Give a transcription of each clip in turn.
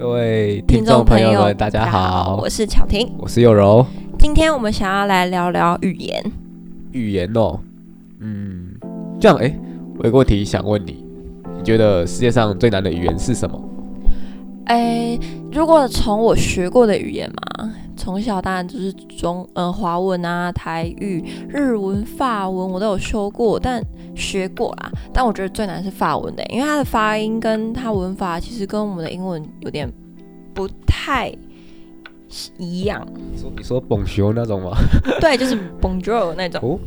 各位听众朋友们，大家好，我是巧婷，我是佑柔。今天我们想要来聊聊语言。语言哦，嗯，这样哎，我有个问题想问你，你觉得世界上最难的语言是什么？哎，如果从我学过的语言嘛，从小当然就是中呃华文啊、台语、日文、法文，我都有修过，但学过啦。但我觉得最难是法文的，因为它的发音跟它文法其实跟我们的英文有点不太一样。说你说 Bonjour 那种吗？对，就是 Bonjour 那种。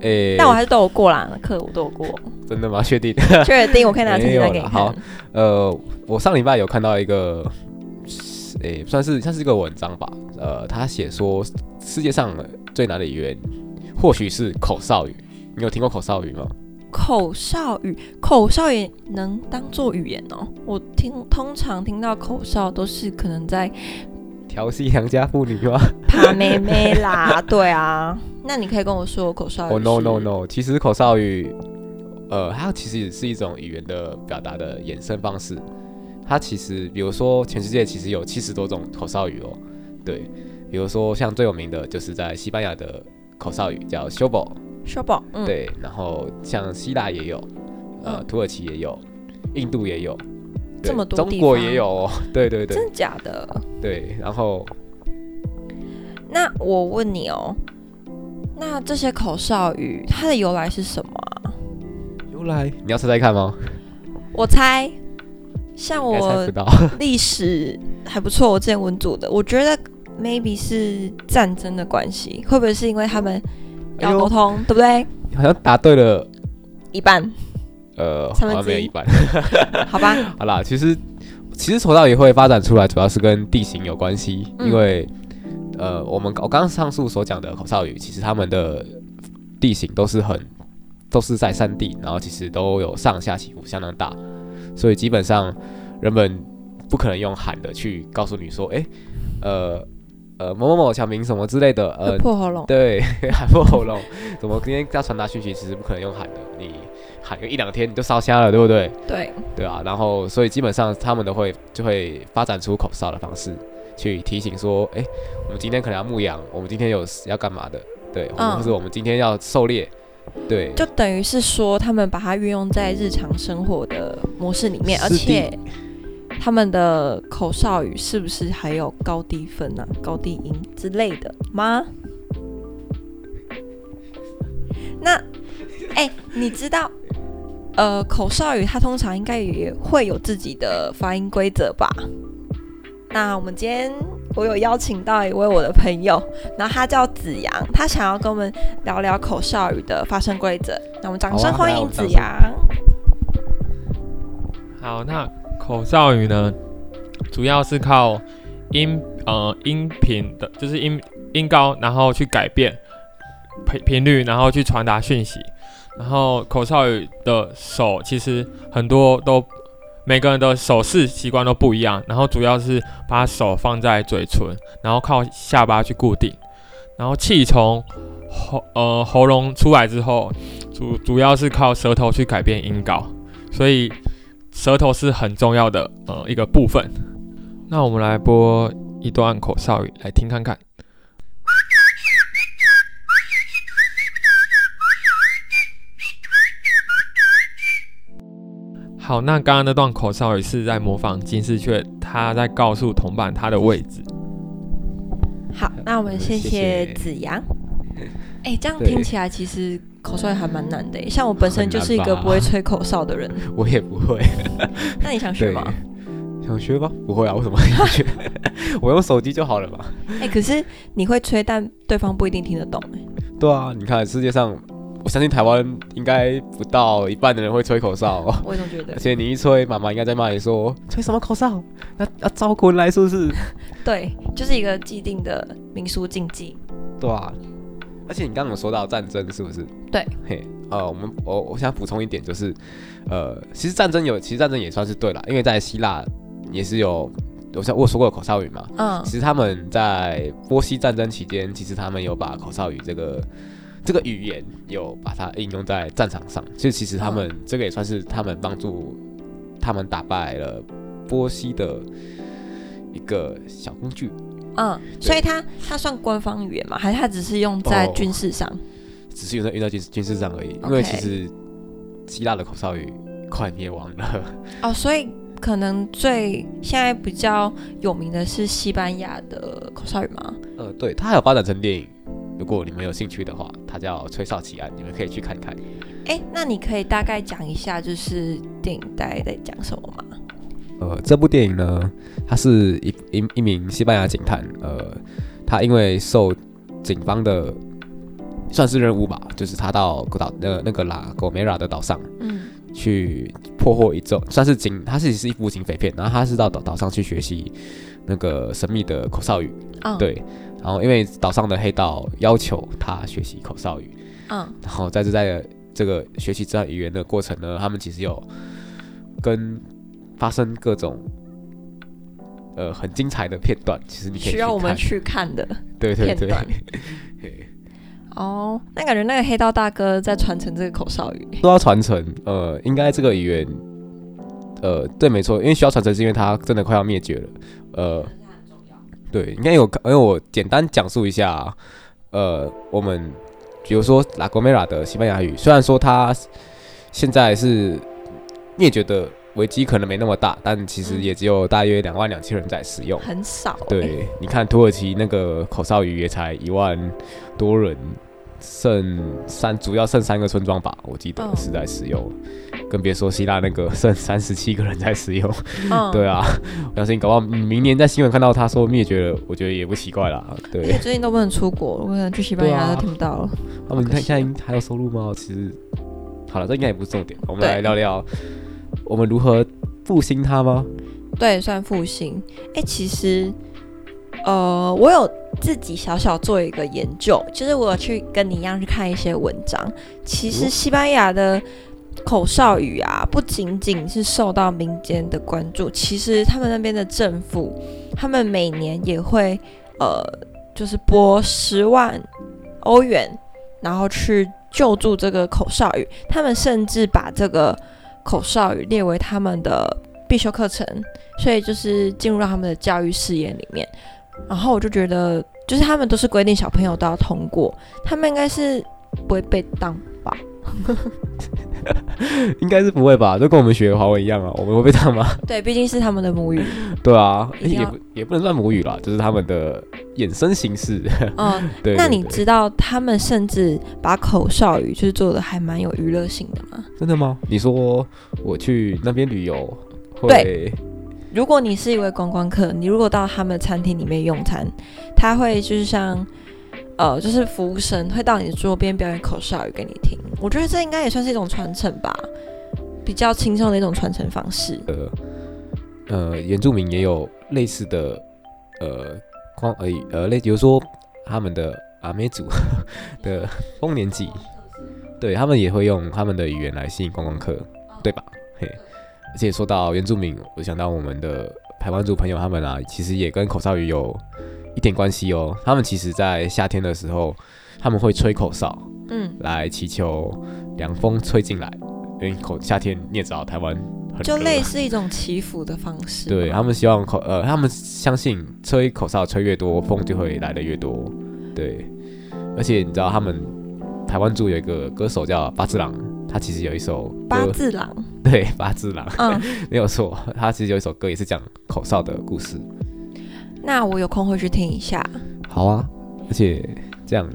诶，但我还是都有过啦，课我都有过。真的吗？确定？确定？我可以拿成绩单给你好，呃，我上礼拜有看到一个，诶，算是算是一个文章吧。呃，他写说世界上最难的语言，或许是口哨语。你有听过口哨语吗？口哨语，口哨也能当做语言哦。我听通常听到口哨都是可能在。调戏良家妇女吗？怕妹妹啦，对啊。那你可以跟我说口哨语。哦，no no no，其实口哨语，呃，它其实也是一种语言的表达的衍生方式。它其实，比如说，全世界其实有七十多种口哨语哦。对，比如说像最有名的就是在西班牙的口哨语叫 s h o b o b 对，然后像希腊也有，呃，土耳其也有，印度也有。这么多中国也有，对对对，真的假的？对，然后，那我问你哦，那这些口哨语它的由来是什么啊？由来你要猜猜看吗？我猜，像我 历史还不错，我之前文组的，我觉得 maybe 是战争的关系，会不会是因为他们要沟通，对不对？好像答对了一半。呃，好像没有一半，好吧。好啦，其实其实口哨也会发展出来，主要是跟地形有关系。因为呃，我们我刚刚上述所讲的口哨语，其实他们的地形都是很都是在山地，然后其实都有上下起伏相当大，所以基本上人们不可能用喊的去告诉你说，哎，呃呃某某某小明什么之类的，呃破喉咙，对，喊破喉咙，怎么今天要传达讯息，其实不可能用喊的，你。喊个一两天你就烧瞎了，对不对？对，对啊。然后，所以基本上他们都会就会发展出口哨的方式，去提醒说：哎，我们今天可能要牧羊，我们今天有要干嘛的？对，或者我们今天要狩猎。对，就等于是说，他们把它运用在日常生活的模式里面，而且他们的口哨语是不是还有高低分啊、高低音之类的吗？那，哎，你知道？呃，口哨语它通常应该也会有自己的发音规则吧？那我们今天我有邀请到一位我的朋友，然后他叫子阳，他想要跟我们聊聊口哨语的发声规则。那我们掌声欢迎子阳。好，那口哨语呢，主要是靠音呃音频的，就是音音高，然后去改变频频率，然后去传达讯息。然后口哨语的手其实很多都每个人的手势习惯都不一样，然后主要是把手放在嘴唇，然后靠下巴去固定，然后气从喉呃喉咙出来之后，主主要是靠舌头去改变音高，所以舌头是很重要的呃一个部分。那我们来播一段口哨语来听看看。好，那刚刚那段口哨语是在模仿金丝雀，他在告诉同伴他的位置。好，那我们谢谢子阳。哎，这样听起来其实口哨还蛮难的。像我本身就是一个不会吹口哨的人，我也不会。那你想学吗？想学吗？不会啊，为什么想学？我用手机就好了嘛。哎，可是你会吹，但对方不一定听得懂。哎，对啊，你看世界上。我相信台湾应该不到一半的人会吹口哨。我也觉得。而且你一吹，妈妈应该在骂你说：“吹什么口哨？那要招魂来是不是？”对，就是一个既定的民俗禁忌。对啊。而且你刚刚有说到战争，是不是？对。嘿，呃，我们我我想补充一点，就是呃，其实战争有，其实战争也算是对了，因为在希腊也是有，我像我说过口哨语嘛。嗯。其实他们在波西战争期间，其实他们有把口哨语这个。这个语言有把它应用在战场上，所以其实他们这个也算是他们帮助他们打败了波西的一个小工具，嗯，所以它它算官方语言吗？还是它只是用在哦军事上？只是用在用在军军事上而已。因为其实希腊的口哨语快灭亡了。哦，所以可能最现在比较有名的是西班牙的口哨语吗？呃，对，它还有发展成电影。如果你们有兴趣的话，它叫《吹哨奇案》，你们可以去看看。哎，那你可以大概讲一下，就是电影大概在讲什么吗？呃，这部电影呢，他是一一一名西班牙警探，呃，他因为受警方的算是任务吧，就是他到岛那那个拉狗梅拉的岛上嗯。去破获一宗算是警，他是是一部警匪片，然后他是到岛岛上去学习那个神秘的口哨语，嗯，，对，然后因为岛上的黑道要求他学习口哨语，嗯。然后在这在这个学习这项语言的过程呢，他们其实有跟发生各种呃很精彩的片段，其实你可以需要我们去看的。对对对 哦，那感觉那个黑道大哥在传承这个口哨语。说到传承，呃，应该这个语言，呃，对，没错，因为需要传承是因为它真的快要灭绝了，呃，对，应该有，因为我简单讲述一下，呃，我们比如说拉戈梅拉的西班牙语，虽然说它现在是灭绝的危机可能没那么大，但其实嗯也只有大约两万两千人在使用。很少、欸，对，你看土耳其那个口哨鱼也才一万多人，剩三主要剩三个村庄吧，我记得嗯是在使用，更别说希腊那个 剩三十七个人在使用。嗯，对啊，我相信搞不好明年在新闻看到他说灭绝了，我觉得也不奇怪啦。而且对最近都不能出国，我可能去西班牙都听不到了。他们你看现在还有收入吗？其实好了，这应该也不是重点，我们来聊聊我们如何复兴它吗？对，算复兴。哎、其实，呃，我有自己小小做一个研究，就是我有去跟你一样去看一些文章。其实哦西班牙的口哨语啊，不仅仅是受到民间的关注，其实他们那边的政府，他们每年也会呃，就是拨十万欧元，然后去救助这个口哨语。他们甚至把这个口哨语列为他们的必修课程，所以就是进入到他们的教育视野里面。然后我就觉得，就是他们都是规定小朋友都要通过，他们应该是不会被当吧？应该是不会吧？就跟我们学华文一样啊，我们会被这样吗？对，毕竟是他们的母语。对啊，也不也不能算母语啦，就是他们的衍生形式。嗯，对，那你知道他们甚至把口哨语就是做的还蛮有娱乐性的吗？真的吗？你说我去那边旅游会对如果你是一位观光客，你如果到他们餐厅里面用餐，他会就是像呃，就是服务生会到你的桌边表演口哨语给你听。我觉得这应该也算是一种传承吧，比较轻松的一种传承方式。呃呃原住民也有类似的呃光而已呃类，比如说他们的阿美族 的丰年祭，对他们也会用他们的语言来吸引观光客，对吧？嘿，而且说到原住民，我想到我们的台湾族朋友他们啊，其实也跟口哨语有一点关系哦。他们其实在夏天的时候，他们会吹口哨嗯，来祈求凉风吹进来，因为口夏天你也知道台湾很就类似一种祈福的方式。对他们希望口呃，他们相信吹口哨吹越多，风就会来的越多。对，而且你知道他们台湾住有一个歌手叫八字郎，他其实有一首，八字郎，对八字郎嗯，没有错，他其实有一首歌也是讲口哨的故事。那我有空会去听一下。好啊，而且这样，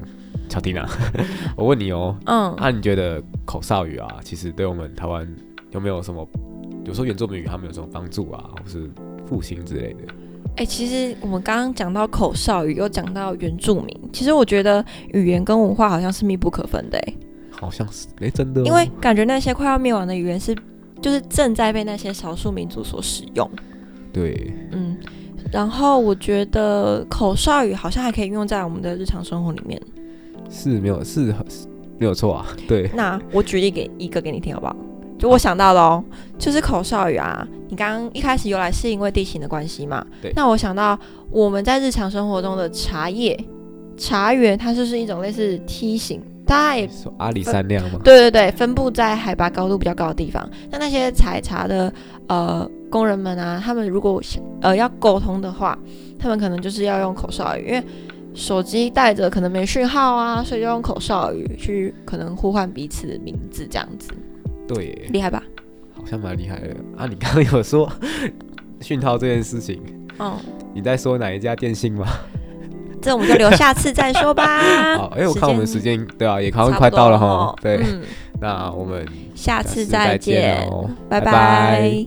乔蒂娜，我问你哦，嗯，那、你觉得口哨语啊，其实对我们台湾有没有什么，有时候原住民语，他们有什么帮助啊，或是复兴之类的？哎、其实我们刚刚讲到口哨语，又讲到原住民，其实我觉得语言跟文化好像是密不可分的、欸，好像是，哎、真的、哦，因为感觉那些快要灭亡的语言是，就是正在被那些少数民族所使用。对，嗯，然后我觉得口哨语好像还可以用在我们的日常生活里面。是没有是是没有错啊，对，那我举例给一个给你听好不好？就我想到的哦，就是口哨语啊。你刚刚一开始由来是因为地形的关系嘛？对那我想到我们在日常生活中的茶叶、茶园，它就是一种类似梯形，大概阿里山那样吗？对对对，分布在海拔高度比较高的地方。那那些采茶的呃工人们啊，他们如果想呃要沟通的话，他们可能就是要用口哨语，因为手机带着可能没讯号啊，所以就用口哨语去可能呼唤彼此的名字，这样子对，厉害吧？好像蛮厉害的啊！你刚刚有说讯号这件事情，嗯，你在说哪一家电信吗？这我们就留下次再说吧。好，哎、我看我们时间对啊，也好像快到了哈哦。对，嗯，那我们下次再再见拜拜